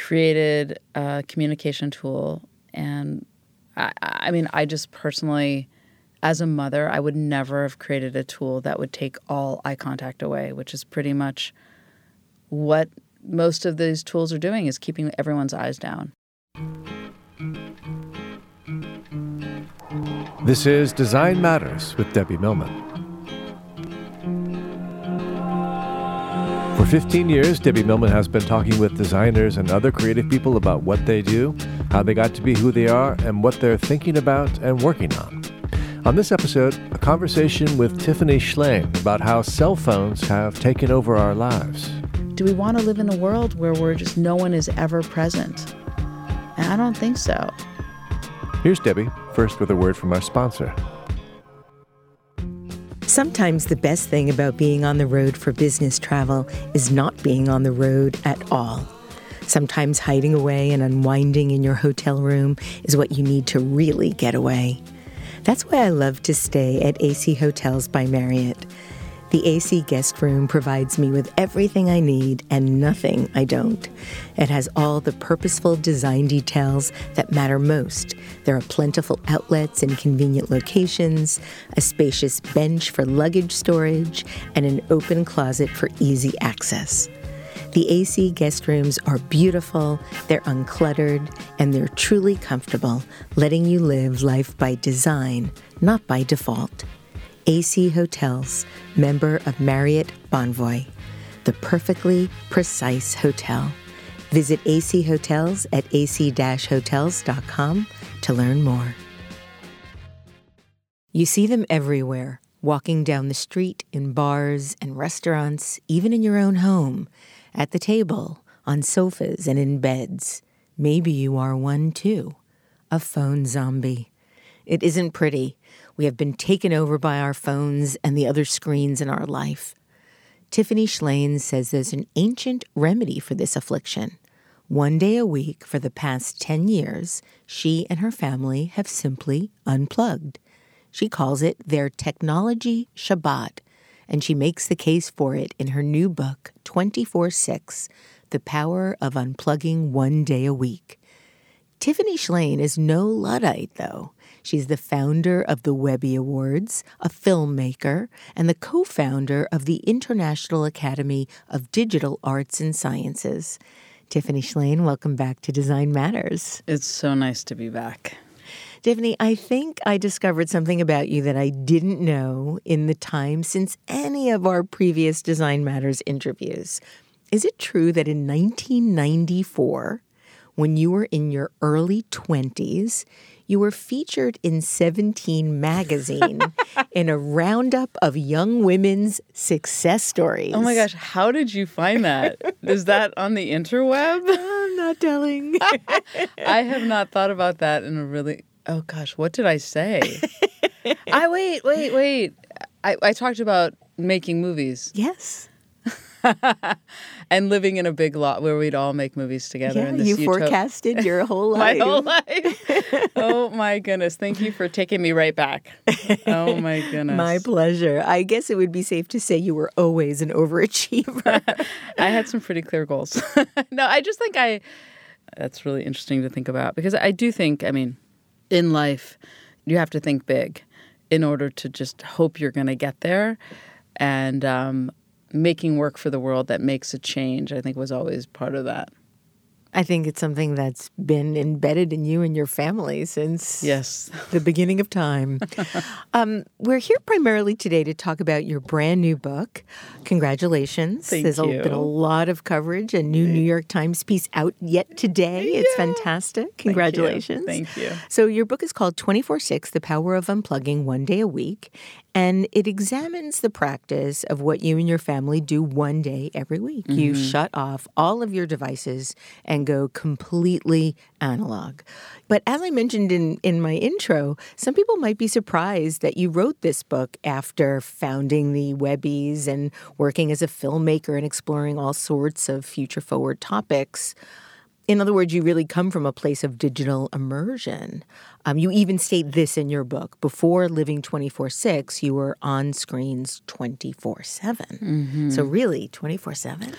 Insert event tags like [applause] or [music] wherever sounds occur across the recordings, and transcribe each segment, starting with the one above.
created a communication tool. And I, I mean, I just personally, as a mother, I would never have created a tool that would take all eye contact away, which is pretty much what most of these tools are doing is keeping everyone's eyes down. This is Design Matters with Debbie Millman. For 15 years, Debbie Millman has been talking with designers and other creative people about what they do, how they got to be who they are, and what they're thinking about and working on. On this episode, a conversation with Tiffany Shlain about how cell phones have taken over our lives. Do we want to live in a world where we're just no one is ever present? And I don't think so. Here's Debbie, first with a word from our sponsor. Sometimes the best thing about being on the road for business travel is not being on the road at all. Sometimes hiding away and unwinding in your hotel room is what you need to really get away. That's why I love to stay at AC Hotels by Marriott. The AC guest room provides me with everything I need and nothing I don't. It has all the purposeful design details that matter most. There are plentiful outlets in convenient locations, a spacious bench for luggage storage, and an open closet for easy access. The AC guest rooms are beautiful, they're uncluttered, and they're truly comfortable, letting you live life by design, not by default. AC Hotels, member of Marriott Bonvoy, the perfectly precise hotel. Visit AC Hotels at ac-hotels.com to learn more. You see them everywhere, walking down the street, in bars and restaurants, even in your own home, at the table, on sofas, and in beds. Maybe you are one too, a phone zombie. It isn't pretty. We have been taken over by our phones and the other screens in our life. Tiffany Shlain says there's an ancient remedy for this affliction. One day a week for the past 10 years, she and her family have simply unplugged. She calls it their technology Shabbat, and she makes the case for it in her new book, 24 6 The Power of Unplugging One Day a Week. Tiffany Shlain is no Luddite, though. She's the founder of the Webby Awards, a filmmaker, and the co founder of the International Academy of Digital Arts and Sciences. Tiffany Shlain, welcome back to Design Matters. It's so nice to be back. Tiffany, I think I discovered something about you that I didn't know in the time since any of our previous Design Matters interviews. Is it true that in 1994, when you were in your early 20s, you were featured in 17 magazine [laughs] in a roundup of young women's success stories. Oh my gosh, how did you find that? Is that on the interweb? [laughs] I'm not telling. [laughs] I have not thought about that in a really Oh gosh, what did I say? I wait, wait, wait. I, I talked about making movies. yes. [laughs] and living in a big lot where we'd all make movies together. Yeah, in this you utop- forecasted your [laughs] whole life. my whole life. [laughs] oh my goodness! Thank you for taking me right back. Oh my goodness! My pleasure. I guess it would be safe to say you were always an overachiever. I had some pretty clear goals. no, I just think I. That's really interesting to think about because I do think, I mean, in life, you have to think big in order to just hope you're going to get there. And um, making work for the world that makes a change, I think, was always part of that. I think it's something that's been embedded in you and your family since Yes. the beginning of time. [laughs] um, we're here primarily today to talk about your brand new book. Congratulations. Thank There's a- you. been a lot of coverage, a new New York Times piece out yet today. It's fantastic. Congratulations. Thank you. So, your book is called 24 6 The Power of Unplugging One Day a Week, and it examines the practice of what you and your family do one day every week. You Mm-hmm. shut off all of your devices and go completely analog. But as I mentioned in, in my intro, some people might be surprised that you wrote this book after founding the Webbies and working as a filmmaker and exploring all sorts of future forward topics. In other words, you really come from a place of digital immersion. Um, you even state this in your book. Before living 24 6, you were on screens 24 7. So, really, 24 7?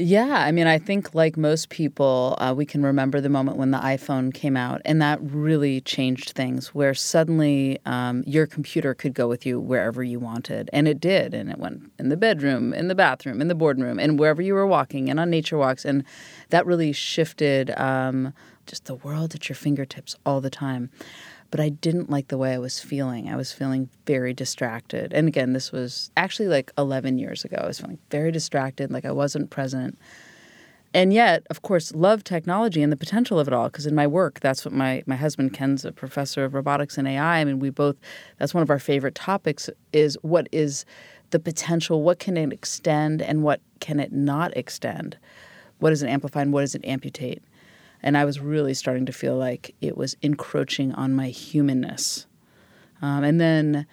Yeah, I mean, I think like most people, uh, we can remember the moment when the iPhone came out, and that really changed things. Where suddenly um, your computer could go with you wherever you wanted, and it did, and it went in the bedroom, in the bathroom, in the boardroom, and wherever you were walking, and on nature walks, and that really shifted um, just the world at your fingertips all the time but I didn't like the way I was feeling. I was feeling very distracted. And again, this was actually like 11 years ago. I was feeling very distracted, like I wasn't present. And yet, of course, love technology and the potential of it all. Because in my work, that's what my, my husband Ken's a professor of robotics and AI. I mean, we both that's one of our favorite topics is what is the potential, what can it extend and what can it not extend? What does it amplify and what does it amputate? And I was really starting to feel like it was encroaching on my humanness. Um, and then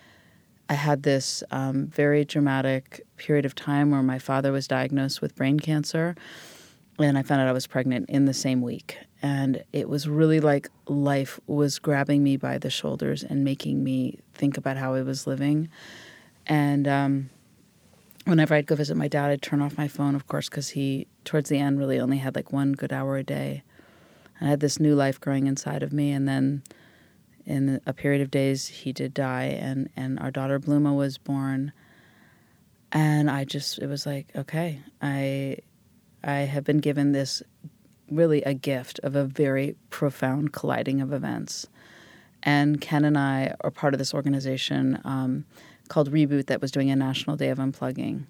I had this um, very dramatic period of time where my father was diagnosed with brain cancer, and I found out I was pregnant in the same week. And it was really like life was grabbing me by the shoulders and making me think about how I was living. And um, whenever I'd go visit my dad, I'd turn off my phone, of course, because he, towards the end, really only had like one good hour a day. I had this new life growing inside of me, and then in a period of days, he did die, and and our daughter Blooma was born. And I just, it was like, okay, I, I have been given this, really a gift of a very profound colliding of events. And Ken and I are part of this organization um, called Reboot that was doing a national day of unplugging.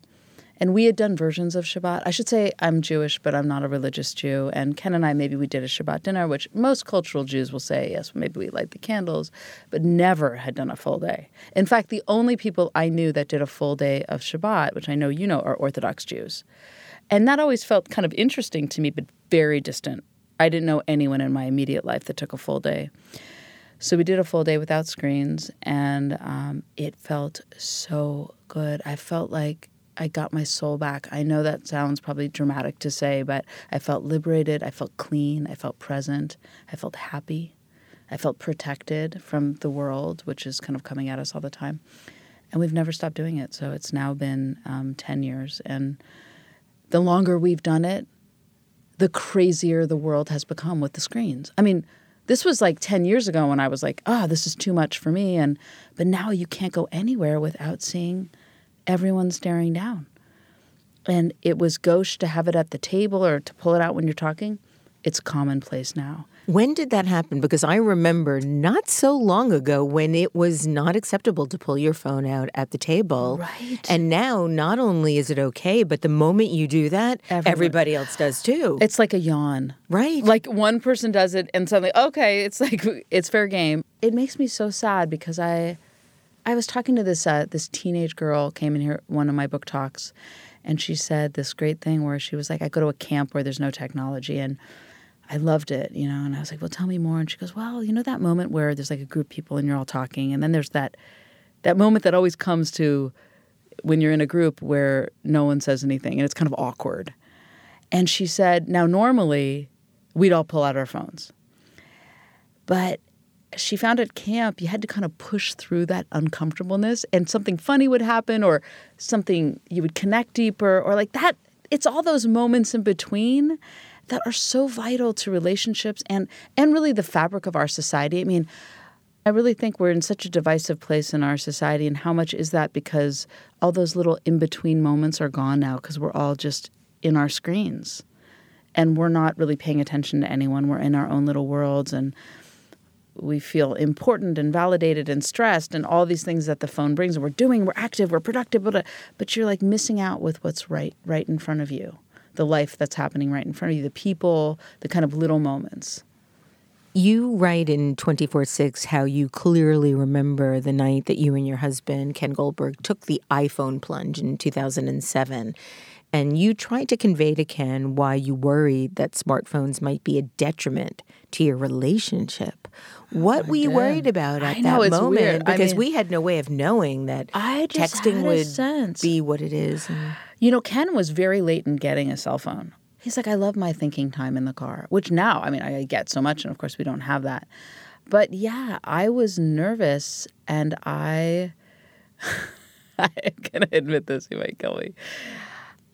And we had done versions of Shabbat. I should say I'm Jewish, but I'm not a religious Jew. And Ken and I, maybe we did a Shabbat dinner, which most cultural Jews will say, yes, maybe we light the candles, but never had done a full day. In fact, the only people I knew that did a full day of Shabbat, which I know you know, are Orthodox Jews. And that always felt kind of interesting to me, but very distant. I didn't know anyone in my immediate life that took a full day. So we did a full day without screens, and um, it felt so good. I felt like I got my soul back. I know that sounds probably dramatic to say, but I felt liberated. I felt clean. I felt present. I felt happy. I felt protected from the world, which is kind of coming at us all the time. And we've never stopped doing it. So it's now been um, 10 years. And the longer we've done it, the crazier the world has become with the screens. I mean, this was like 10 years ago when I was like, oh, this is too much for me. And but now you can't go anywhere without seeing everyone staring down. And it was gauche to have it at the table or to pull it out when you're talking. It's commonplace now. When did that happen? Because I remember not so long ago when it was not acceptable to pull your phone out at the table. Right. And now, not only is it okay, but the moment you do that, Everyone- everybody else does too. It's like a yawn. right. Like one person does it and suddenly, okay, it's like it's fair game. It makes me so sad because I I was talking to this uh, this teenage girl came in here one of my book talks and she said this great thing where she was like I go to a camp where there's no technology and I loved it, you know, and I was like, "Well, tell me more." And she goes, "Well, you know that moment where there's like a group of people and you're all talking and then there's that that moment that always comes to when you're in a group where no one says anything and it's kind of awkward. And she said, now normally we'd all pull out our phones. But she found at camp you had to kind of push through that uncomfortableness and something funny would happen or something you would connect deeper or like that it's all those moments in between that are so vital to relationships and and really the fabric of our society. I mean, I really think we're in such a divisive place in our society and how much is that because all those little in-between moments are gone now because we're all just in our screens. And we're not really paying attention to anyone. We're in our own little worlds and we feel important and validated and stressed and all these things that the phone brings and we're doing we're active we're productive but, but you're like missing out with what's right right in front of you the life that's happening right in front of you, the people, the kind of little moments. You write in 24 6 how you clearly remember the night that you and your husband, Ken Goldberg, took the iPhone plunge in 2007. And you tried to convey to Ken why you worried that smartphones might be a detriment to your relationship. Oh, what were you worried about at know, that moment? Weird. Because I mean, we had no way of knowing that texting would be what it is. And... You know, Ken was very late in getting a cell phone. He's like, I love my thinking time in the car, which now, I mean, I get so much, and of course, we don't have that. But yeah, I was nervous, and I, [laughs] I'm gonna admit this, he might kill me.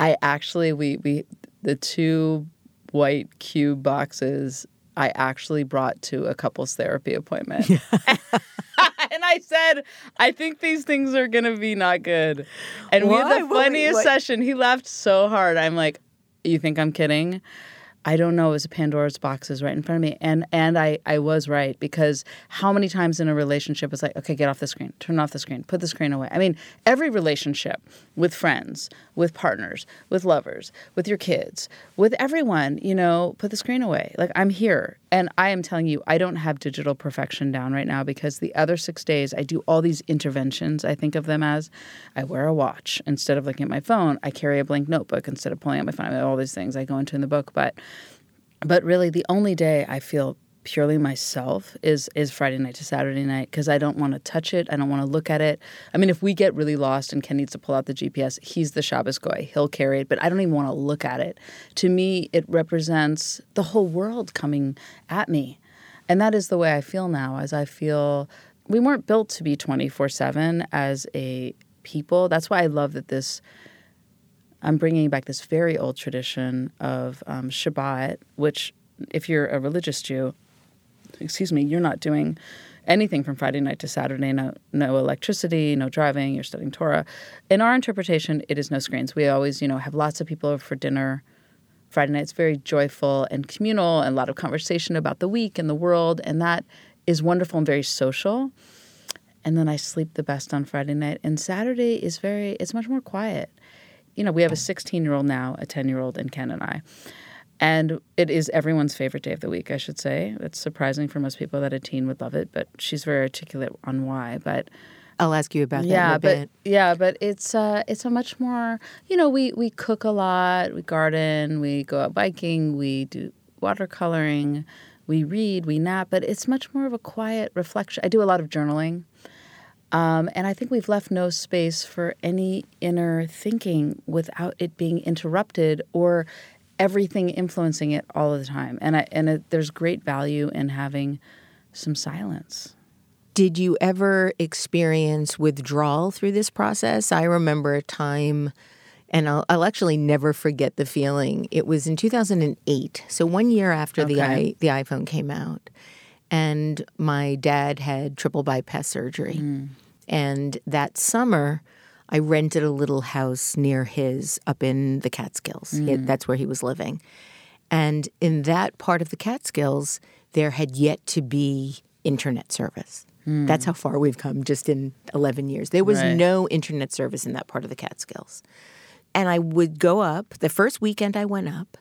I actually, we we the two white cube boxes I actually brought to a couples therapy appointment. [laughs] [laughs] and I said, I think these things are going to be not good. And Why? we had the funniest what? session. He laughed so hard. I'm like, You think I'm kidding? I don't know, it was a Pandora's boxes right in front of me. And and I, I was right because how many times in a relationship it's like, okay, get off the screen, turn off the screen, put the screen away. I mean, every relationship with friends, with partners, with lovers, with your kids, with everyone, you know, put the screen away. Like I'm here. And I am telling you, I don't have digital perfection down right now because the other six days I do all these interventions. I think of them as I wear a watch instead of looking at my phone. I carry a blank notebook instead of pulling out my phone. All these things I go into in the book. But but really the only day I feel purely myself is is Friday night to Saturday night because I don't want to touch it. I don't want to look at it. I mean, if we get really lost and Ken needs to pull out the GPS, he's the Shabbos guy. He'll carry it, but I don't even want to look at it. To me, it represents the whole world coming at me, and that is the way I feel now. As I feel, we weren't built to be twenty four seven as a people. That's why I love that this. I'm bringing back this very old tradition of um, Shabbat, which if you're a religious Jew, excuse me, you're not doing anything from Friday night to Saturday, no, no electricity, no driving, you're studying Torah. In our interpretation, it is no screens. We always, you know, have lots of people for dinner. Friday night's very joyful and communal and a lot of conversation about the week and the world, and that is wonderful and very social. And then I sleep the best on Friday night. And Saturday is very, it's much more quiet. You know, we have a 16 year old now, a 10 year old, and Ken and I. And it is everyone's favorite day of the week, I should say. It's surprising for most people that a teen would love it, but she's very articulate on why. But I'll ask you about that yeah, but, bit. Yeah, but it's uh, it's a much more you know we we cook a lot, we garden, we go out biking, we do watercoloring, we read, we nap, but it's much more of a quiet reflection. I do a lot of journaling. Um, and I think we've left no space for any inner thinking without it being interrupted or everything influencing it all the time. And I, and it, there's great value in having some silence. Did you ever experience withdrawal through this process? I remember a time, and I'll, I'll actually never forget the feeling. It was in 2008, so one year after okay. the i the iPhone came out, and my dad had triple bypass surgery, mm. and that summer I rented a little house near his up in the Catskills. Mm. It, that's where he was living. And in that part of the Catskills, there had yet to be internet service. Mm. That's how far we've come just in 11 years. There was right. no internet service in that part of the Catskills. And I would go up, the first weekend I went up,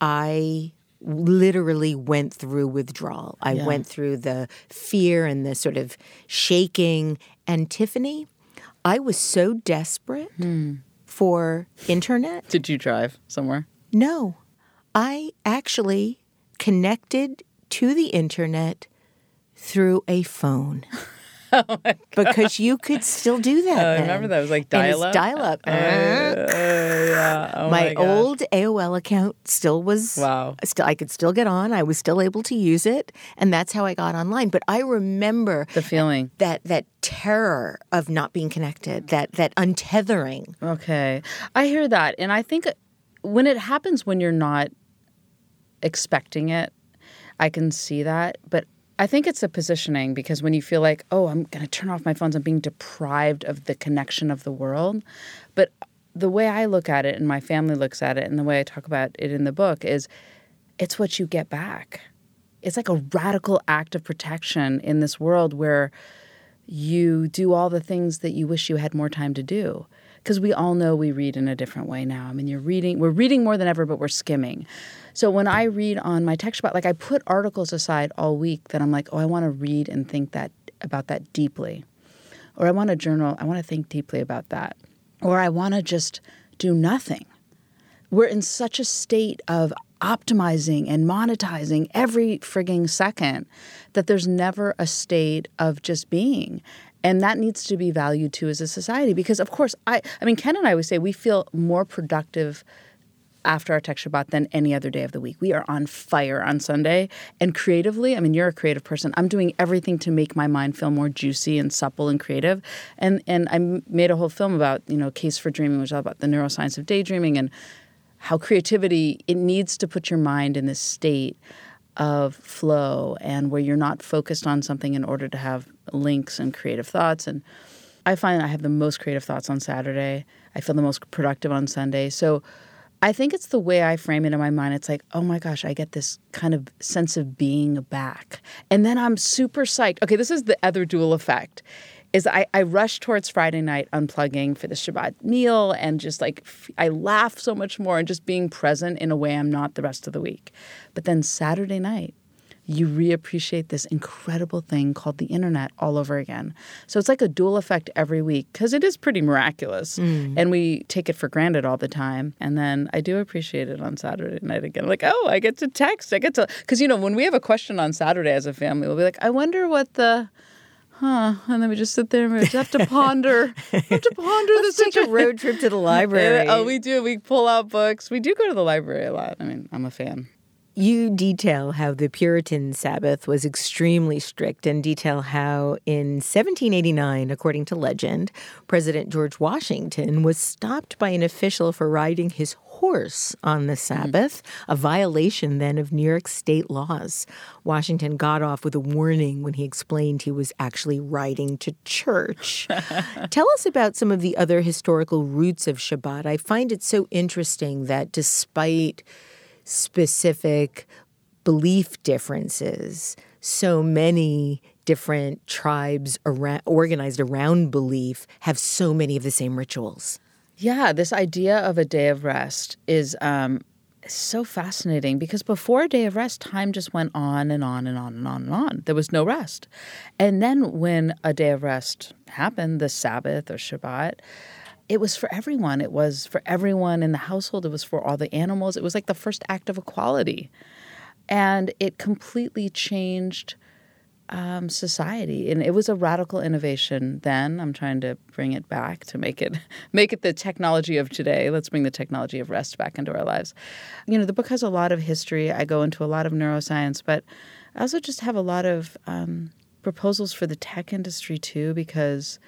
I literally went through withdrawal. I yeah. went through the fear and the sort of shaking. And Tiffany, I was so desperate hmm. for internet. Did you drive somewhere? No. I actually connected to the internet through a phone. [laughs] because you could still do that. Oh, I remember that. It was like dial up. Dial up. Uh, yeah. Oh my my old AOL account still was Wow. Still, I could still get on. I was still able to use it, and that's how I got online. But I remember the feeling. that that terror of not being connected, that that untethering. Okay. I hear that. And I think when it happens when you're not expecting it, I can see that. But I think it's a positioning because when you feel like, oh, I'm going to turn off my phones, I'm being deprived of the connection of the world. But the way I look at it and my family looks at it and the way I talk about it in the book is it's what you get back. It's like a radical act of protection in this world where you do all the things that you wish you had more time to do because we all know we read in a different way now. I mean, you're reading, we're reading more than ever, but we're skimming. So when I read on my tech Shabbat, like I put articles aside all week that I'm like, oh, I want to read and think that about that deeply, or I want to journal, I want to think deeply about that, or I want to just do nothing. We're in such a state of optimizing and monetizing every frigging second that there's never a state of just being. And that needs to be valued too as a society because of course I I mean Ken and I always say we feel more productive after our tech Shabbat than any other day of the week. We are on fire on Sunday. And creatively, I mean, you're a creative person. I'm doing everything to make my mind feel more juicy and supple and creative. And and I made a whole film about, you know, Case for Dreaming, which is all about the neuroscience of daydreaming and how creativity, it needs to put your mind in this state of flow and where you're not focused on something in order to have links and creative thoughts. And I find I have the most creative thoughts on Saturday. I feel the most productive on Sunday. So I think it's the way I frame it in my mind. It's like, oh my gosh, I get this kind of sense of being back. And then I'm super psyched. Okay, this is the other dual effect. Is I, I rush towards Friday night unplugging for the Shabbat meal and just like I laugh so much more and just being present in a way I'm not the rest of the week. But then Saturday night, you reappreciate this incredible thing called the internet all over again. So it's like a dual effect every week because it is pretty miraculous mm. and we take it for granted all the time. And then I do appreciate it on Saturday night again. Like, oh, I get to text. I get to, because, you know, when we have a question on Saturday as a family, we'll be like, I wonder what the, huh? And then we just sit there and we just have to [laughs] ponder, have to ponder Let's the take a road trip to the [laughs] oh, library. Oh, we do. We pull out books. We do go to the library a lot. I mean, I'm a fan. You detail how the Puritan Sabbath was extremely strict and detail how in 1789, according to legend, President George Washington was stopped by an official for riding his horse on the hmm. Sabbath, a violation then of New York state laws. Washington got off with a warning when he explained he was actually riding to church. [laughs] Tell us about some of the other historical roots of Shabbat. I find it so interesting that despite specific belief differences. So many different tribes around, organized around belief have so many of the same rituals. Yeah, this idea of a day of rest is um, so fascinating because before a day of rest, time just went on and on and on and on and on. There was no rest. And then when a day of rest happened, the Sabbath or Shabbat, it was for everyone. It was for everyone in the household. It was for all the animals. It was like the first act of equality. And it completely changed um, society, and it was a radical innovation. Then I'm trying to bring it back to make it [laughs] make it the technology of today. Let's bring the technology of rest back into our lives. You know, the book has a lot of history. I go into a lot of neuroscience, but I also just have a lot of um, proposals for the tech industry too, because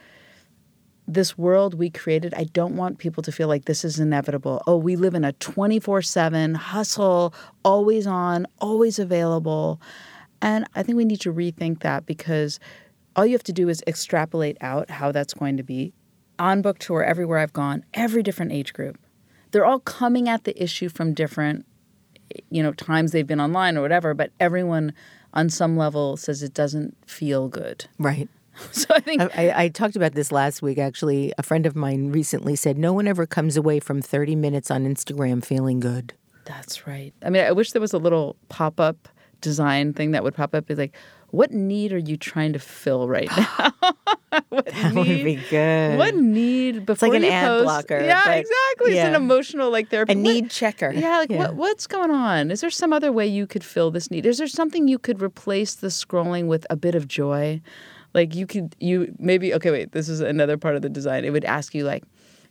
this world we created, I don't want people to feel like this is inevitable. Oh, we live in a 24 7 hustle, always on, always available. And I think we need to rethink that because all you have to do is extrapolate out how that's going to be. On book tour, everywhere I've gone, every different age group, they're all coming at the issue from different, you know, times they've been online or whatever, but everyone on some level says it doesn't feel good. Right. [laughs] So I think I, I talked about this last week, actually. A friend of mine recently said, No one ever comes away from 30 minutes on Instagram feeling good. That's right. I mean, I wish there was a little pop up design thing that would pop up. Be like, what need are you trying to fill right [gasps] now? [laughs] what That would be good. What need before like an you ad post- blocker, Yeah, exactly. It's an emotional like therapy. A What- need checker. Yeah, like What, what's going on? Is there some other way you could fill this need? Is there something you could replace the scrolling with a bit of joy? Like you could you maybe okay wait this is another part of the design. It would ask you like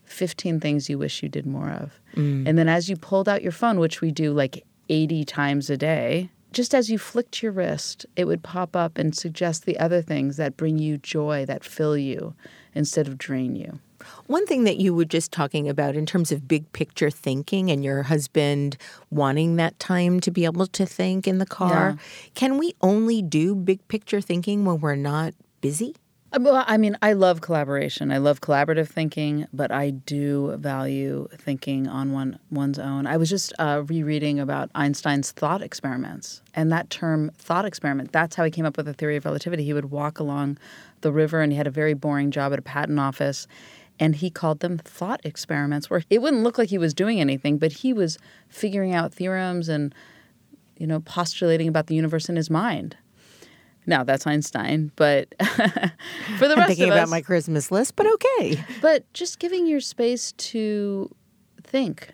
15 things you wish you did more of. Mm. And then as you pulled out your phone, which we do like 80 times a day, just as you flicked your wrist, it would pop up and suggest the other things that bring you joy, that fill you instead of drain you. One thing that you were just talking about in terms of big picture thinking and your husband wanting that time to be able to think in the car, can we only do big picture thinking when we're not busy? Uh, Well, I mean, I love collaboration. I love collaborative thinking, but I do value thinking on one one's own. I was just uh, rereading about Einstein's thought experiments, and that term "thought experiment"—that's how he came up with the theory of relativity. He would walk along the river, and he had a very boring job at a patent office, and he called them thought experiments, where it wouldn't look like he was doing anything, but he was figuring out theorems and you know postulating about the universe in his mind. Now that's Einstein, but [laughs] for the I'm rest thinking of about my Christmas list, but okay. but just giving your space to think,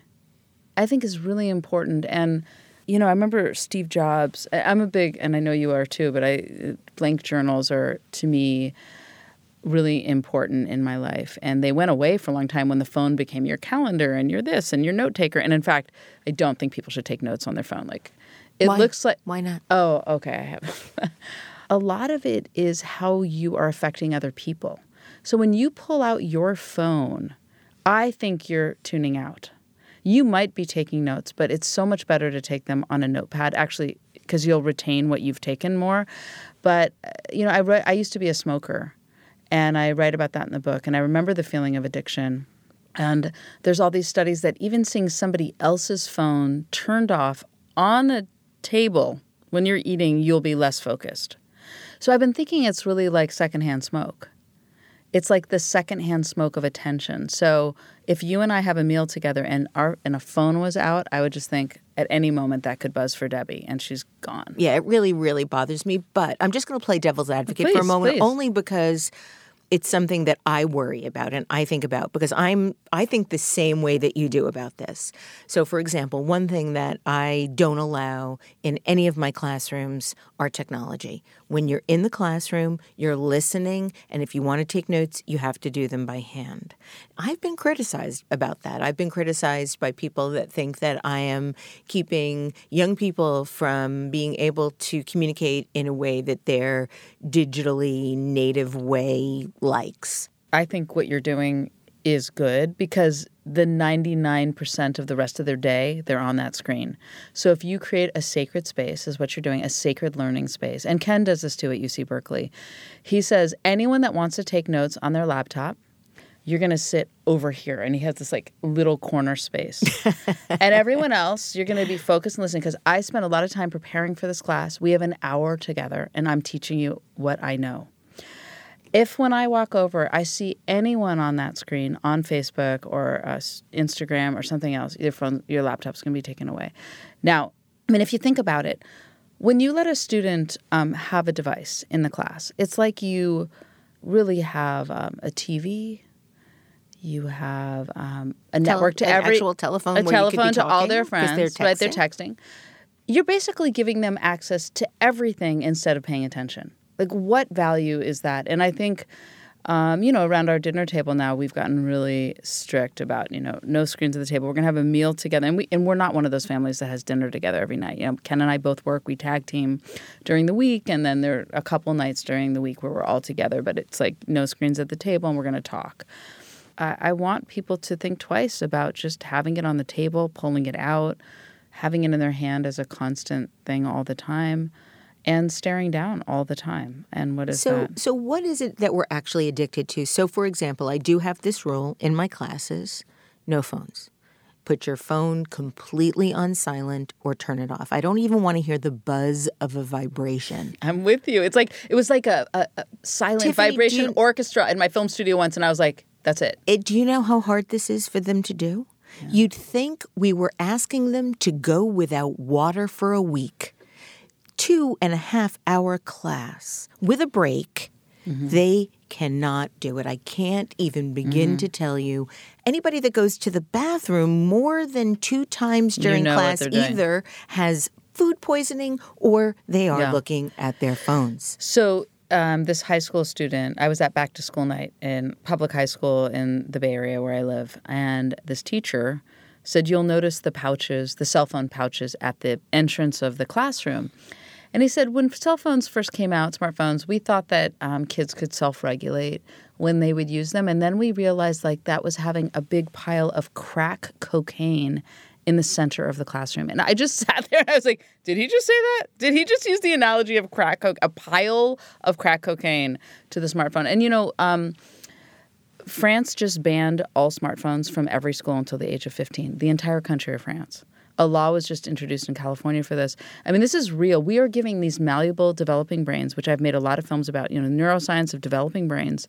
I think is really important. And you know, I remember Steve Jobs. I'm a big, and I know you are too. But I blank journals are to me really important in my life. And they went away for a long time when the phone became your calendar and you're this and your note taker. And in fact, I don't think people should take notes on their phone. Like it Why? looks like Why not? Oh, okay. I have. [laughs] a lot of it is how you are affecting other people. So when you pull out your phone, I think you're tuning out. You might be taking notes, but it's so much better to take them on a notepad, actually, because you'll retain what you've taken more. But uh, you know, I write, I used to be a smoker, and I write about that in the book. And I remember the feeling of addiction. And there's all these studies that even seeing somebody else's phone turned off on a table when you're eating, you'll be less focused. So I've been thinking it's really like secondhand smoke. It's like the secondhand smoke of attention. So if you and I have a meal together and our and a phone was out, I would just think at any moment that could buzz for Debbie and she's gone. Yeah, it really, really bothers me. But I'm just going to play devil's advocate for a moment, please. only because it's something that I worry about and I think about because I'm I think the same way that you do about this. So for example, one thing that I don't allow in any of my classrooms are technology. When you're in the classroom, you're listening and if you want to take notes, you have to do them by hand. I've been criticized about that. I've been criticized by people that think that I am keeping young people from being able to communicate in a way that their digitally native way likes. I think what you're doing is good because the 99% of the rest of their day they're on that screen. So if you create a sacred space is what you're doing, a sacred learning space. And Ken does this too at UC Berkeley. He says anyone that wants to take notes on their laptop you're going to sit over here and he has this like little corner space [laughs] and everyone else you're going to be focused and listening because i spent a lot of time preparing for this class we have an hour together and i'm teaching you what i know if when I walk over, I see anyone on that screen on Facebook or uh, Instagram or something else, your phone, your laptop's going to be taken away. Now, I mean, if you think about it, when you let a student um, have a device in the class, it's like you really have um, a TV. You have um, a network to every actual telephone a where you could be telephone to all their 'cause they're friends, right? They're texting. You're basically giving them access to everything instead of paying attention. Like, what value is that? And I think, um, you know, around our dinner table now, we've gotten really strict about, you know, no screens at the table. We're going to have a meal together, and we and we're not one of those families that has dinner together every night. You know, Ken and I both work. We tag team during the week, and then there are a couple nights during the week where we're all together. But it's like no screens at the table, and we're going to talk. I, I want people to think twice about just having it on the table, pulling it out, having it in their hand as a constant thing all the time, and staring down all the time. And what is So, that? so what is it that we're actually addicted to? So, for example, I do have this rule in my classes: no phones. Put your phone completely on silent or turn it off. I don't even want to hear the buzz of a vibration. I'm with you. It's like it was like a, a, a silent Tiffany, vibration you- orchestra in my film studio once, and I was like, "That's it." It, do you know how hard this is for them to do? You'd think we were asking them to go without water for a week. Two and a half hour class with a break. They cannot do it. I can't even begin to tell you. Anybody that goes to the bathroom more than two times during know class either has food poisoning or they are Yeah. looking at their phones. So um, this high school student. I was at back to school night in public high school in the Bay Area where I live, and this teacher said, "You'll notice the pouches, the cell phone pouches at the entrance of the classroom." And he said, when cell phones first came out, smartphones, we thought that um, kids could self regulate when they would use them. And then we realized like that was having a big pile of crack cocaine in the center of the classroom. And I just [laughs] sat there and I was like, did he just say that? Did he just use the analogy of crack coke, a pile of crack cocaine to the smartphone? And you know, um, France just banned all smartphones from every school until the age of 15, the entire country of France. A law was just introduced in California for this. I mean, this is real. We are giving these malleable developing brains, which I've made a lot of films about, you know, neuroscience of developing brains,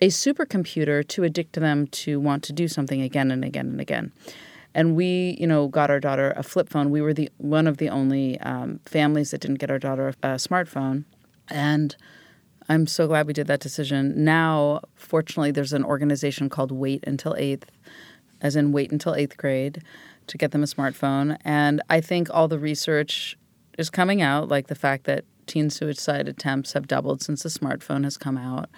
a supercomputer to addict them to want to do something again and again and again. And we, you know, got our daughter a flip phone. We were the one of the only um, families that didn't get our daughter a smartphone, and I'm so glad we did that decision. Now, fortunately, there's an organization called Wait Until Eighth, as in wait until eighth grade, to get them a smartphone. And I think all the research is coming out, like the fact that teen suicide attempts have doubled since the smartphone has come out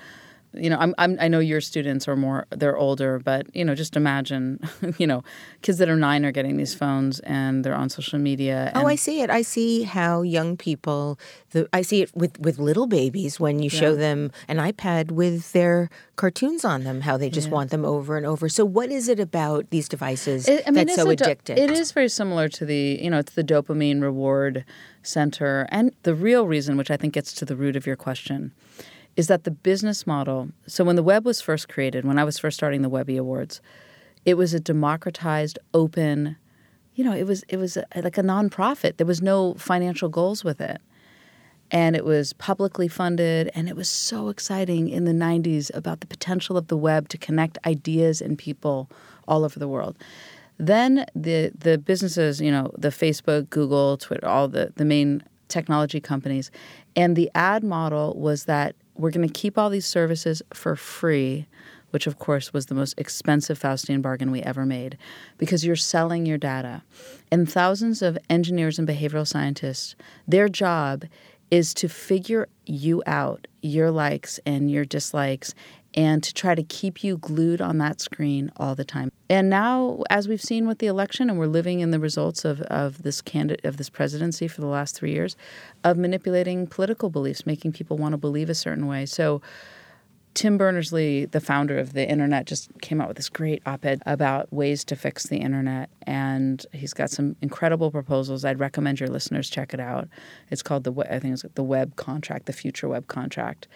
you know, I'm, I'm, i know your students are more, they're older, but, you know, just imagine, [laughs] you know, kids that are nine are getting these phones and they're on social media. oh, I see it. I see how young people, the, I see it with, with little babies when you yeah. show them an iPad with their cartoons on them, how they just yeah. want them over and over. So, what is it about these devices it, I mean, that's so addictive? it is very similar to the, you know, it's the dopamine reward center. And the real reason, which I think gets to the root of your question, is that the business model. So when the web was first created, when I was first starting the Webby Awards, it was a democratized, open. You know, it was it was a, like a nonprofit. There was no financial goals with it, and it was publicly funded. And it was so exciting in the '90s about the potential of the web to connect ideas and people all over the world. Then the the businesses, you know, the Facebook, Google, Twitter, all the the main technology companies, and the ad model was that we're going to keep all these services for free, which of course was the most expensive Faustian bargain we ever made, because you're selling your data. And thousands of engineers and behavioral scientists, their job is to figure you out, your likes and your dislikes, and to try to keep you glued on that screen all the time. And now, as we've seen with the election, and we're living in the results of, of this candidate of this presidency for the last three years, of manipulating political beliefs, making people want to believe a certain way. So Tim Berners-Lee, the founder of the internet, just came out with this great op-ed about ways to fix the internet, and he's got some incredible proposals. I'd recommend your listeners check it out. It's called the I think it's the Web Contract, the Future Web Contract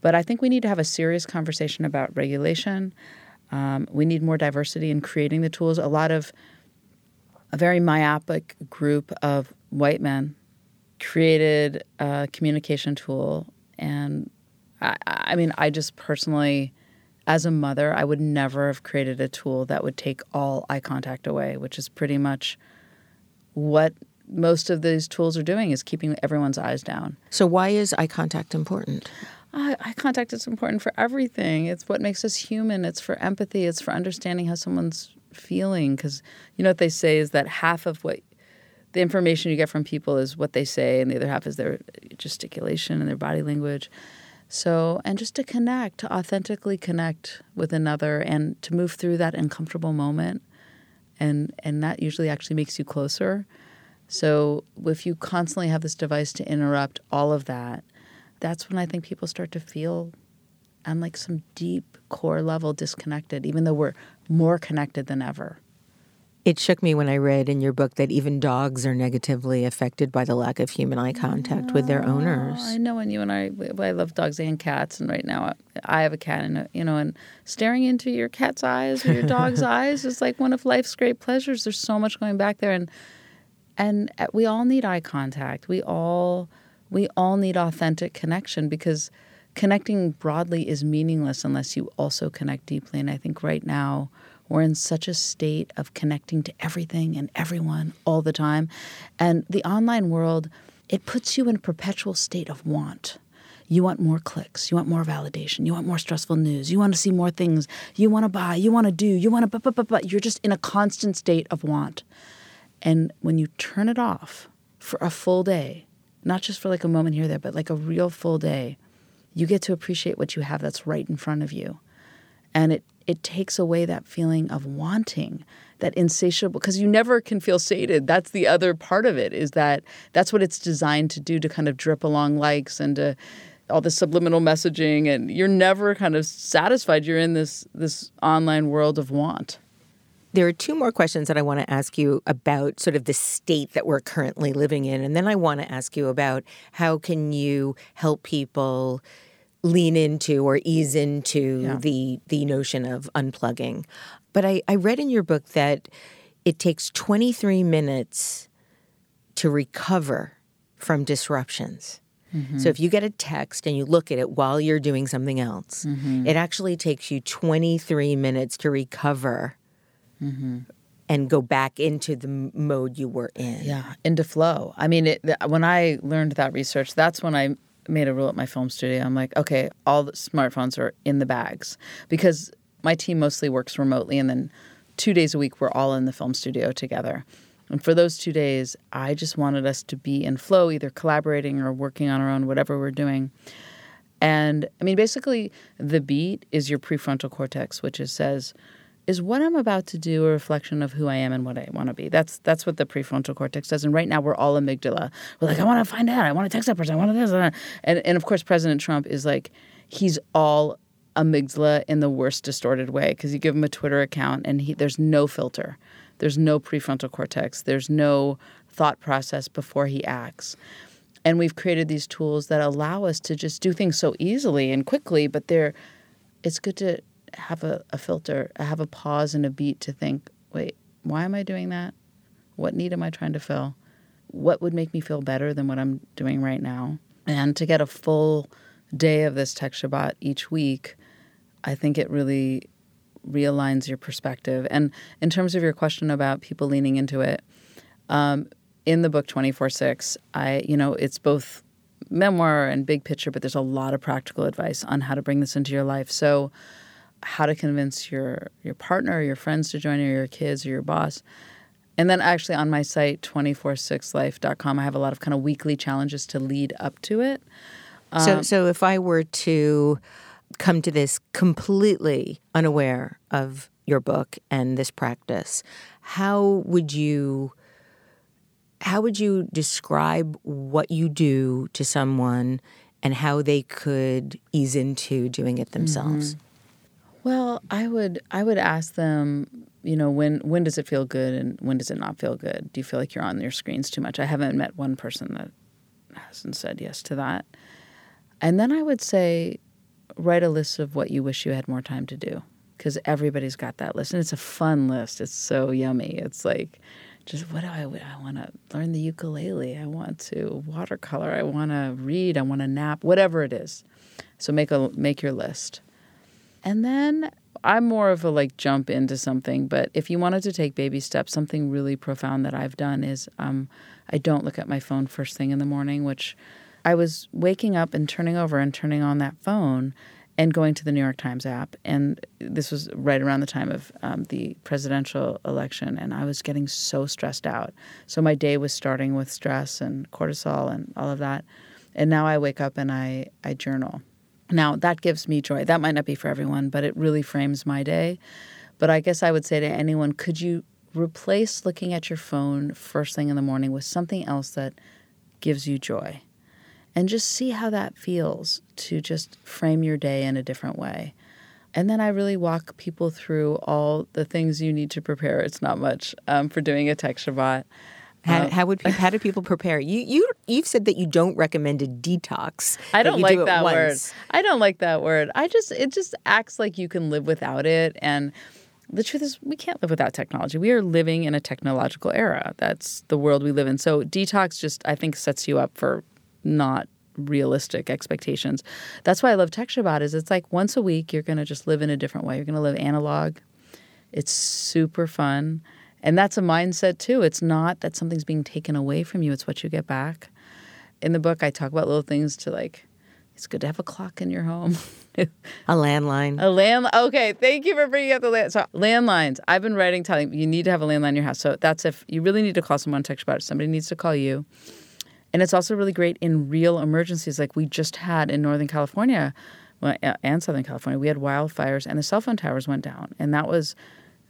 but I think we need to have a serious conversation about regulation. Um, we need more diversity in creating the tools. A lot of a very myopic group of white men created a communication tool, and I, I mean, I just personally, as a mother, I would never have created a tool that would take all eye contact away, which is pretty much what most of these tools are doing is keeping everyone's eyes down. So why is eye contact important? Eye contact is important for everything. It's what makes us human. It's for empathy. It's for understanding how someone's feeling. Because you know what they say is that half of what the information you get from people is what they say, and the other half is their gesticulation and their body language. So, and just to connect, to authentically connect with another, and to move through that uncomfortable moment, and and that usually actually makes you closer. So, if you constantly have this device to interrupt all of that, that's when I think people start to feel on like some deep core level disconnected, even though we're more connected than ever. It shook me when I read in your book that even dogs are negatively affected by the lack of human eye contact with their owners. I know, and you and I, I love dogs and cats, and right now I have a cat, and you know, and staring into your cat's eyes or your dog's [laughs] eyes is like one of life's great pleasures. There's so much going back there, and and uh, we all need eye contact. We all we all need authentic connection because connecting broadly is meaningless unless you also connect deeply. And I think right now we're in such a state of connecting to everything and everyone all the time. And the online world, it puts you in a perpetual state of want. You want more clicks. You want more validation. You want more stressful news. You want to see more things. You want to buy. You want to do. You want to, but, but. You're just in a constant state of want. And when you turn it off for a full day, not just for like a moment here there, but like a real full day, you get to appreciate what you have that's right in front of you. And it, it takes away that feeling of wanting, that insatiable, because you never can feel sated. That's the other part of it, is that that's what it's designed to do to kind of drip along likes and to all the subliminal messaging and you're never kind of satisfied you're in this this online world of want there are two more questions that I want to ask you about sort of the state that we're currently living in and then I want to ask you about how can you help people lean into or ease into yeah. the the notion of unplugging. But I, I read in your book that it takes 23 minutes to recover from disruptions. Mm-hmm. So if you get a text and you look at it while you're doing something else, mm-hmm. it actually takes you 23 minutes to recover mm-hmm. and go back into the mode you were in. Yeah, into flow. I mean, it, when I learned that research, that's when I made a rule at my film studio. I'm like, okay, all the smartphones are in the bags because my team mostly works remotely, and then two days a week we're all in the film studio together. And for those two days, I just wanted us to be in flow, either collaborating or working on our own, whatever we're doing. And I mean, basically, the beat is your prefrontal cortex, which is says, is what I'm about to do a reflection of who I am and what I want to be? That's that's what the prefrontal cortex does. And right now, we're all amygdala. We're like, I want to find out. I want to text that person. I want to this. And and of course, President Trump is like, he's all amygdala in the worst distorted way because you give him a Twitter account and he, there's no filter. There's no prefrontal cortex. There's no thought process before he acts. And we've created these tools that allow us to just do things so easily and quickly, but they're it's good to have a, a filter, have a pause and a beat to think, wait, why am I doing that? What need am I trying to fill? What would make me feel better than what I'm doing right now? And to get a full day of this tech Shabbat each week, I think it really realigns your perspective. And in terms of your question about people leaning into it, um, in the book 24 6, I, you know, it's both memoir and big picture, but there's a lot of practical advice on how to bring this into your life. So, how to convince your your partner or your friends to join or your kids or your boss. And then actually on my site 246life.com I have a lot of kind of weekly challenges to lead up to it. Um, so so if I were to come to this completely unaware of your book and this practice, how would you how would you describe what you do to someone and how they could ease into doing it themselves? Mm-hmm. Well, I would I would ask them, you know, when when does it feel good and when does it not feel good? Do you feel like you're on your screens too much? I haven't met one person that hasn't said yes to that. And then I would say write a list of what you wish you had more time to do because everybody's got that list and it's a fun list. It's so yummy. It's like just what do I I want to learn the ukulele. I want to watercolor. I want to read. I want to nap. Whatever it is. So make a make your list. And then I'm more of a like jump into something, but if you wanted to take baby steps, something really profound that I've done is um, I don't look at my phone first thing in the morning, which I was waking up and turning over and turning on that phone and going to the New York Times app. And this was right around the time of um, the presidential election, and I was getting so stressed out. So my day was starting with stress and cortisol and all of that. And now I wake up and I, I journal. Now, that gives me joy. That might not be for everyone, but it really frames my day. But I guess I would say to anyone could you replace looking at your phone first thing in the morning with something else that gives you joy? and just see how that feels to just frame your day in a different way. And then I really walk people through all the things you need to prepare. It's not much um, for doing a tech Shabbat. How, um, how would [laughs] how do people prepare? You you you've said that you don't recommend a detox. I don't like do that word. I don't like that word. I just it just acts like you can live without it and the truth is we can't live without technology. We are living in a technological era. That's the world we live in. So detox just I think sets you up for not realistic expectations. That's why I love Tech Shabbat is it's like once a week you're going to just live in a different way. You're going to live analog. It's super fun. And that's a mindset too. It's not that something's being taken away from you, it's what you get back. In the book I talk about little things to like it's good to have a clock in your home. [laughs] a landline. A land. Okay, thank you for bringing up the land. So landlines. I've been writing, telling you need to have a landline in your house. So that's if you really need to call someone, Tech Shabbat. Somebody needs to call you And it's also really great in real emergencies like we just had in Northern California well, and Southern California. We had wildfires and the cell phone towers went down. And that was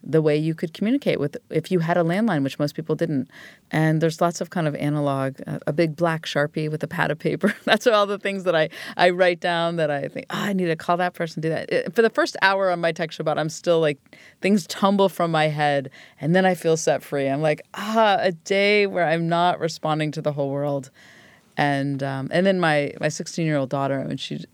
the way you could communicate with if you had a landline, which most people didn't. And there's lots of kind of analog, uh, a big black sharpie with a pad of paper. [laughs] That's all the things that I, I write down that I think, oh, I need to call that person, do that. It, for the first hour on my tech Shabbat, I'm still like, things tumble from my head. And then I feel set free. I'm like, ah, a day where I'm not responding to the whole world. And um, and then my my 16 year old daughter, when she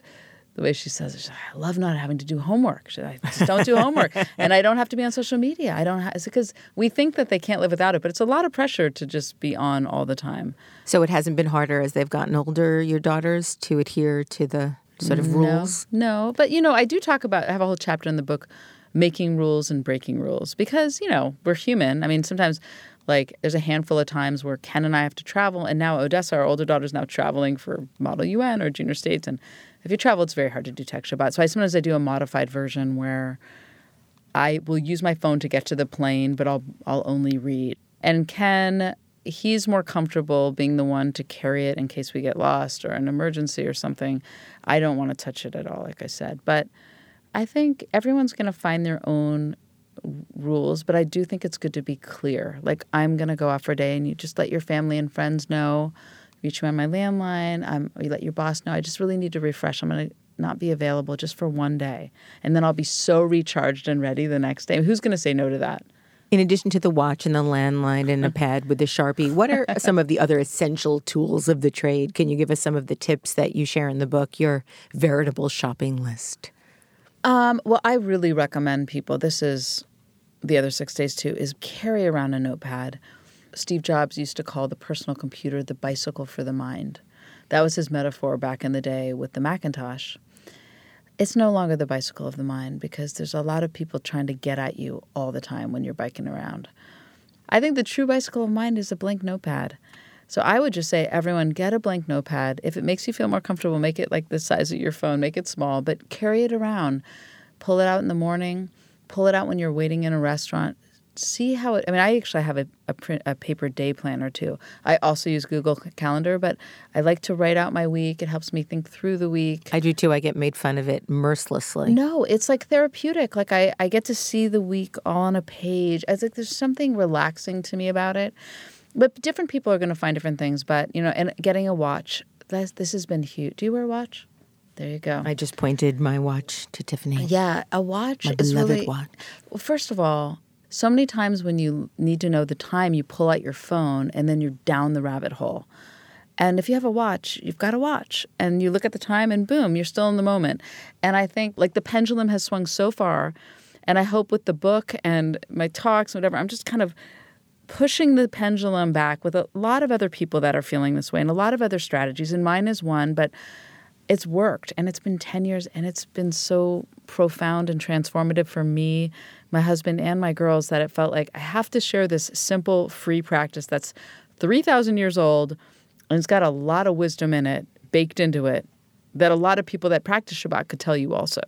the way she says it. I love not having to do homework. I just don't do homework, [laughs] and I don't have to be on social media. I don't have because we think that they can't live without it, but it's a lot of pressure to just be on all the time. So it hasn't been harder as they've gotten older, your daughters, to adhere to the sort of rules. No, but you know, I do talk about. I have a whole chapter in the book making rules and breaking rules because you know we're human. I mean, sometimes like there's a handful of times where Ken and I have to travel, and now Odessa, our older daughter's now traveling for Model UN or Junior States, and if you travel, it's very hard to do tech Shabbat. So I sometimes I do a modified version where I will use my phone to get to the plane, but I'll I'll only read. And Ken, he's more comfortable being the one to carry it in case we get lost or an emergency or something. I don't want to touch it at all, like I said. But I think everyone's going to find their own rules, but I do think it's good to be clear. Like I'm going to go off for a day, and you just let your family and friends know reach me on my landline. I'm, you let your boss know. I just really need to refresh. I'm going to not be available just for one day. And then I'll be so recharged and ready the next day. Who's going to say no to that? In addition to the watch and the landline and a pad with the Sharpie, what are [laughs] some of the other essential tools of the trade? Can you give us some of the tips that you share in the book, your veritable shopping list? Um, well, I really recommend people, this is the other six days too, is carry around a notepad Steve Jobs used to call the personal computer the bicycle for the mind. That was his metaphor back in the day with the Macintosh. It's no longer the bicycle of the mind because there's a lot of people trying to get at you all the time when you're biking around. I think the true bicycle of mind is a blank notepad. So I would just say, everyone, get a blank notepad. If it makes you feel more comfortable, make it like the size of your phone, make it small, but carry it around. Pull it out in the morning, pull it out when you're waiting in a restaurant see how it. I mean, I actually have a, a, print, a paper day planner too. I also use Google Calendar, but I like to write out my week. It helps me think through the week. I do too. I get made fun of it mercilessly. No, it's like therapeutic. Like I, I get to see the week all on a page. It's like there's something relaxing to me about it. But different people are going to find different things. But you know, and getting a watch. This this has been huge. Do you wear a watch? There you go. I just pointed my watch to Tiffany. Yeah, a watch my is beloved really. watch. Well, first of all, so many times when you need to know the time, you pull out your phone and then you're down the rabbit hole. And if you have a watch, you've got a watch. And you look at the time and boom, you're still in the moment. And I think like the pendulum has swung so far. And I hope with the book and my talks and whatever, I'm just kind of pushing the pendulum back with a lot of other people that are feeling this way and a lot of other strategies. And mine is one, but it's worked and it's been 10 years and it's been so profound and transformative for me my husband and my girls that it felt like I have to share this simple, free practice that's 3,000 years old and it's got a lot of wisdom in it, baked into it, that a lot of people that practice Shabbat could tell you also.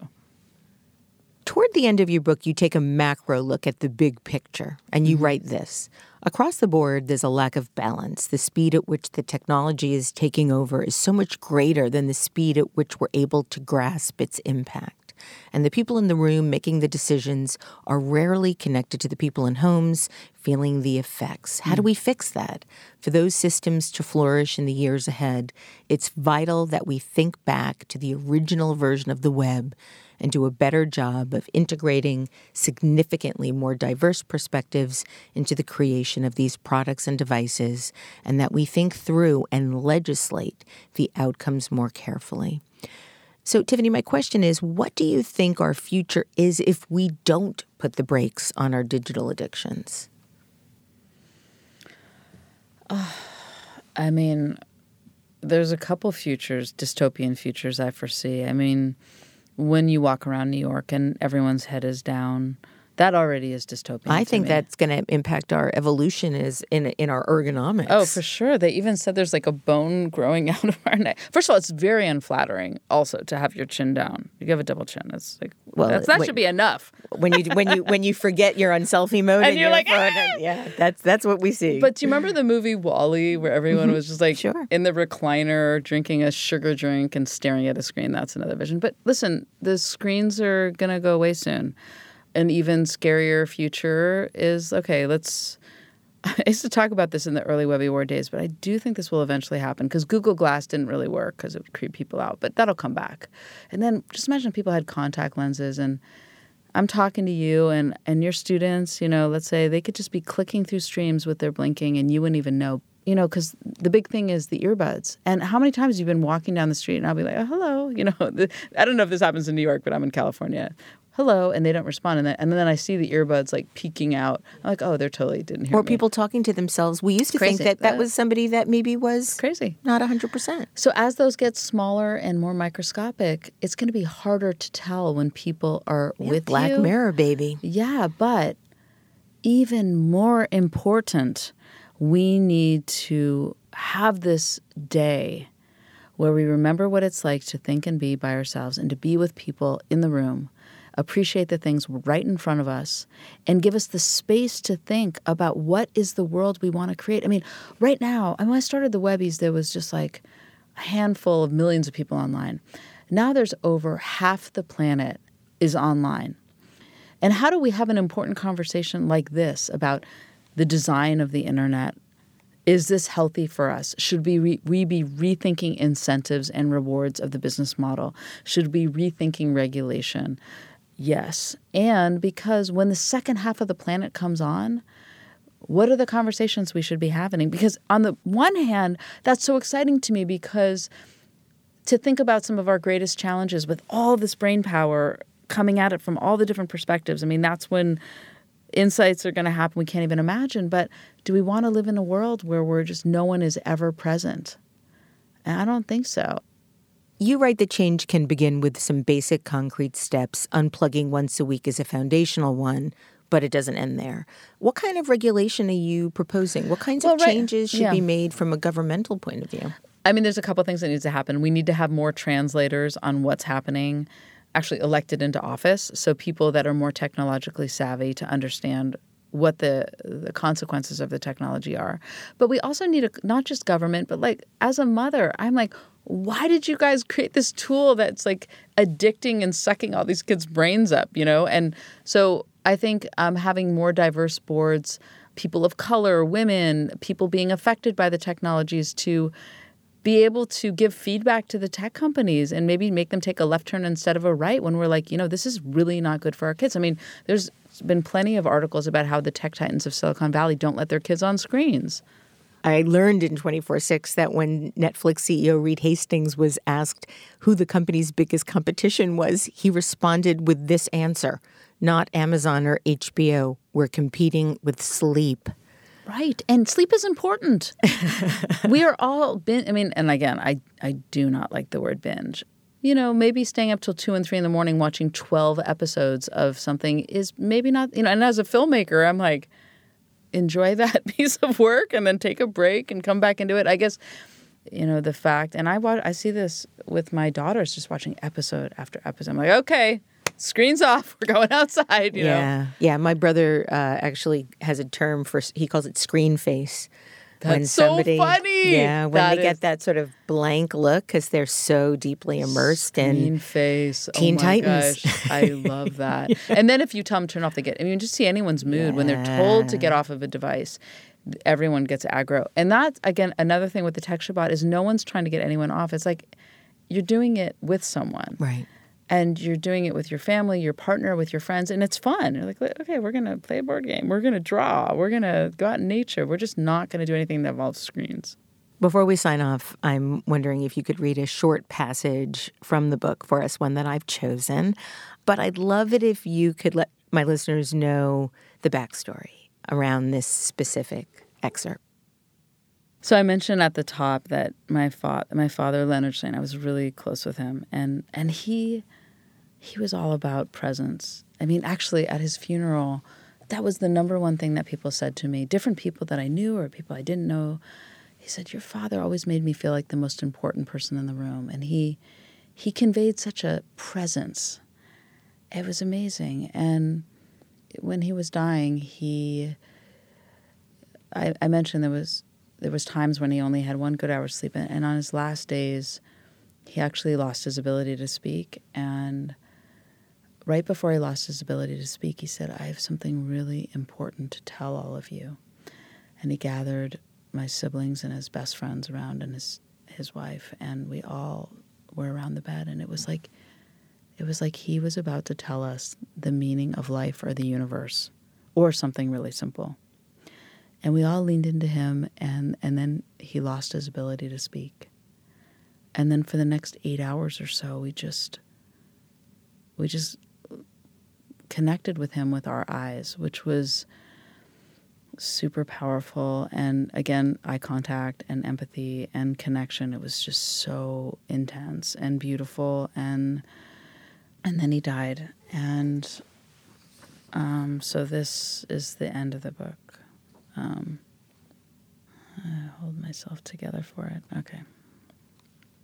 Toward the end of your book, you take a macro look at the big picture and you mm-hmm. write this. Across the board, there's a lack of balance. The speed at which the technology is taking over is so much greater than the speed at which we're able to grasp its impact and the people in the room making the decisions are rarely connected to the people in homes feeling the effects. How do hmm. we fix that? For those systems to flourish in the years ahead, it's vital that we think back to the original version of the web and do a better job of integrating significantly more diverse perspectives into the creation of these products and devices, and that we think through and legislate the outcomes more carefully. So, Tiffany, my question is what do you think our future is if we don't put the brakes on our digital addictions? Uh, [sighs] I mean, there's a couple futures, dystopian futures I foresee. I mean, when you walk around New York and everyone's head is down, That already is dystopian. I to think me. that's going to impact our evolution is in in our ergonomics. Oh, for sure. They even said there's like a bone growing [laughs] out of our neck. First of all, it's very unflattering also to have your chin down. You have a double chin. It's like Well, well, that's, that wait. should be enough. when you when you when you forget you're on selfie mode And you're your like, phone, "Ah!" and- yeah, that's that's what we see. But do you remember the movie WALL-E, where everyone was just like Sure. in the recliner drinking a sugar drink and staring at a screen? That's another vision. But listen, the screens are gonna go away soon. An even scarier future is okay. Let's. [laughs] I used to talk about this in the early Webby War days, but I do think this will eventually happen because Google Glass didn't really work because it would creep people out. But that'll come back. And then just imagine if people had contact lenses and I'm talking to you and and your students, you know, let's say they could just be clicking through streams with their blinking and you wouldn't even know, you know, because the big thing is the earbuds. And how many times you've been walking down the street and I'll be like, oh, hello, you know, [laughs] I don't know if this happens in New York, but I'm in California. Hello, and they don't respond, and then, and then I see the earbuds like peeking out. I'm like, oh, they're totally didn't hear or me. people talking to themselves. We used to think that that Uh, was somebody that maybe was crazy. not 100%. So as those get smaller and more microscopic, it's going to be harder to tell when people are with Black you. Mirror, baby. Yeah, but even more important, we need to have this day where we remember what it's like to think and be by ourselves and to be with people in the room, appreciate the things right in front of us, and give us the space to think about what is the world we want to create. I mean, right now, when I started the Webbies, there was just like a handful of millions of people online. Now there's over half the planet is online. And how do we have an important conversation like this about the design of the internet? Is this healthy for us? Should we, re- we be rethinking incentives and rewards of the business model? Should we rethinking regulation? Yes. And because when the second half of the planet comes on, what are the conversations we should be having? Because on the one hand, that's so exciting to me because to think about some of our greatest challenges with all this brain power coming at it from all the different perspectives. I mean, that's when insights are going to happen we can't even imagine. But do we want to live in a world where we're just no one is ever present? And I don't think so. You write that change can begin with some basic concrete steps. Unplugging once a week is a foundational one, but it doesn't end there. What kind of regulation are you proposing? What kinds Well, of right- changes should yeah. be made from a governmental point of view? I mean, there's a couple things that need to happen. We need to have more translators on what's happening, actually elected into office, so people that are more technologically savvy to understand what the the consequences of the technology are. But we also need a, not just government, but like as a mother, I'm like, why did you guys create this tool that's like addicting and sucking all these kids' brains up, you know? And so I think um, having more diverse boards, people of color, women, people being affected by the technologies to be able to give feedback to the tech companies and maybe make them take a left turn instead of a right when we're like, you know, this is really not good for our kids. I mean, there's been plenty of articles about how the tech titans of Silicon Valley don't let their kids on screens. I learned in 24 6 that when Netflix CEO Reed Hastings was asked who the company's biggest competition was, he responded with this answer not Amazon or HBO. We're competing with sleep. Right. And sleep is important. [laughs] we are all bin I mean, and again, I, I do not like the word binge. You know, maybe staying up till two and three in the morning watching 12 episodes of something is maybe not, you know, and as a filmmaker, I'm like, enjoy [laughs] that piece of work and then take a break and come back into it. I guess, you know, the fact, and I watch, I see this with my daughters just watching episode after episode. I'm like, okay, screens off. We're going outside, you know. yeah. Yeah. My brother uh, actually has a term for, he calls it screen face. That's so funny. Yeah. When That they get that sort of blank look because they're so deeply immersed in. Mean face. Teen oh my Titans. Gosh, I love [laughs] that. and then if you tell them turn off, they get. I mean, just see anyone's mood when they're told to get off of a device. Everyone gets aggro, and that's again another thing with the tech Shabbat is no one's trying to get anyone off. It's like you're doing it with someone, Right. And you're doing it with your family, your partner, with your friends, and it's fun. You're like, okay, we're gonna play a board game, we're gonna draw, we're gonna go out in nature. We're just not gonna do anything that involves screens. Before we sign off, I'm wondering if you could read a short passage from the book for us, one that I've chosen. But I'd love it if you could let my listeners know the backstory around this specific excerpt. So I mentioned at the top that my fa- my father Leonard Shlain, I was really close with him, and and he he was all about presence. I mean, actually, at his funeral, that was the number one thing that people said to me. Different people that I knew or people I didn't know. He said, "Your father always made me feel like the most important person in the room," and he he conveyed such a presence. It was amazing. And when he was dying, he I, I mentioned there was there was times when he only had one good hour's sleep, and on his last days, he actually lost his ability to speak and right before he lost his ability to speak, he said, I have something really important to tell all of you. And he gathered my siblings and his best friends around and his, his wife, and we all were around the bed. And it was like, it was like he was about to tell us the meaning of life or the universe or something really simple. And we all leaned into him, and, and then he lost his ability to speak. And then for the next eight hours or so, we just, we just connected with him with our eyes, which was super powerful. And again, eye contact and empathy and connection. It was just so intense and beautiful. And and then he died. And um, so this is the end of the book. Um, I hold myself together for it. Okay.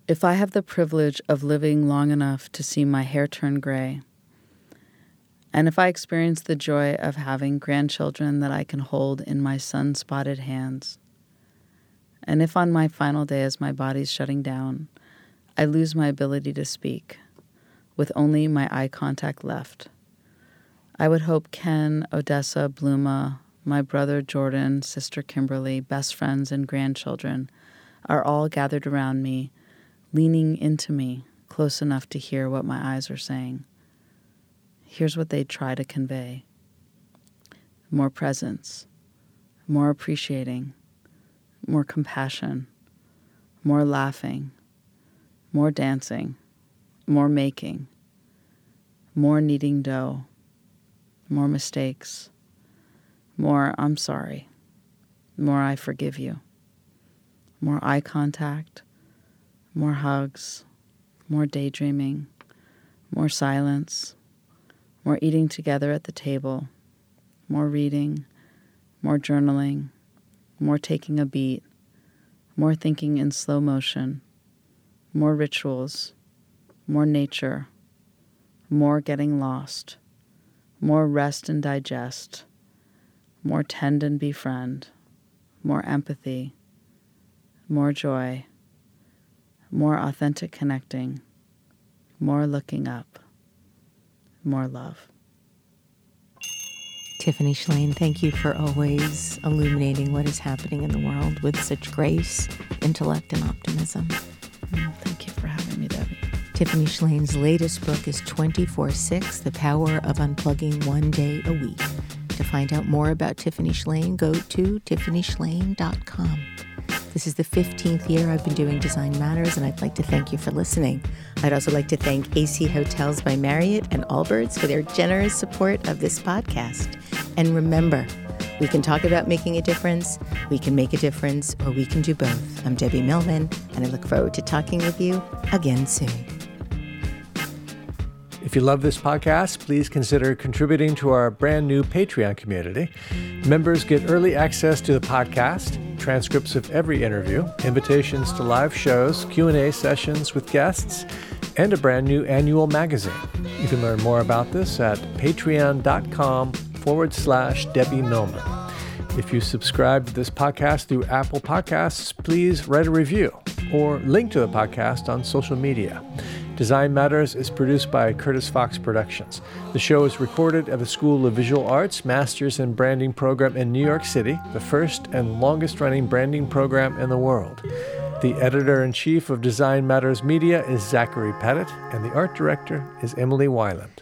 If I have the privilege of living long enough to see my hair turn gray, and if I experience the joy of having grandchildren that I can hold in my sun spotted hands, and if on my final day as my body's shutting down, I lose my ability to speak, with only my eye contact left, I would hope Ken, Odessa, Blooma, my brother Jordan, sister Kimberly, best friends, and grandchildren are all gathered around me, leaning into me close enough to hear what my eyes are saying here's what they try to convey. More presence, more appreciating, more compassion, more laughing, more dancing, more making, more kneading dough, more mistakes, more I'm sorry, more I forgive you, more eye contact, more hugs, more daydreaming, more silence more eating together at the table, more reading, more journaling, more taking a beat, more thinking in slow motion, more rituals, more nature, more getting lost, more rest and digest, more tend and befriend, more empathy, more joy, more authentic connecting, more looking up more love. Tiffany Shlain, thank you for always illuminating what is happening in the world with such grace, intellect, and optimism. Mm, thank you for having me, Debbie. Tiffany Shlain's latest book is 24 6 The Power of Unplugging One Day a Week. To find out more about Tiffany Shlain, go to tiffanyshlain.com. This is the 15th year I've been doing Design Matters, and I'd like to thank you for listening. I'd also like to thank AC Hotels by Marriott and Allbirds for their generous support of this podcast. And remember, we can talk about making a difference, we can make a difference, or we can do both. I'm Debbie Millman, and I look forward to talking with you again soon. If you love this podcast, please consider contributing to our brand new Patreon community. Members get early access to the podcast transcripts of every interview, invitations to live shows, Q&A sessions with guests, and a brand new annual magazine. You can learn more about this at patreon.com forward slash Debbie Millman. If you subscribe to this podcast through Apple Podcasts, please write a review or link to the podcast on social media. Design Matters is produced by Curtis Fox Productions. The show is recorded at the School of Visual Arts Masters in Branding program in New York City, the first and longest running branding program in the world. The editor in chief of Design Matters Media is Zachary Pettit, and the art director is Emily Weiland.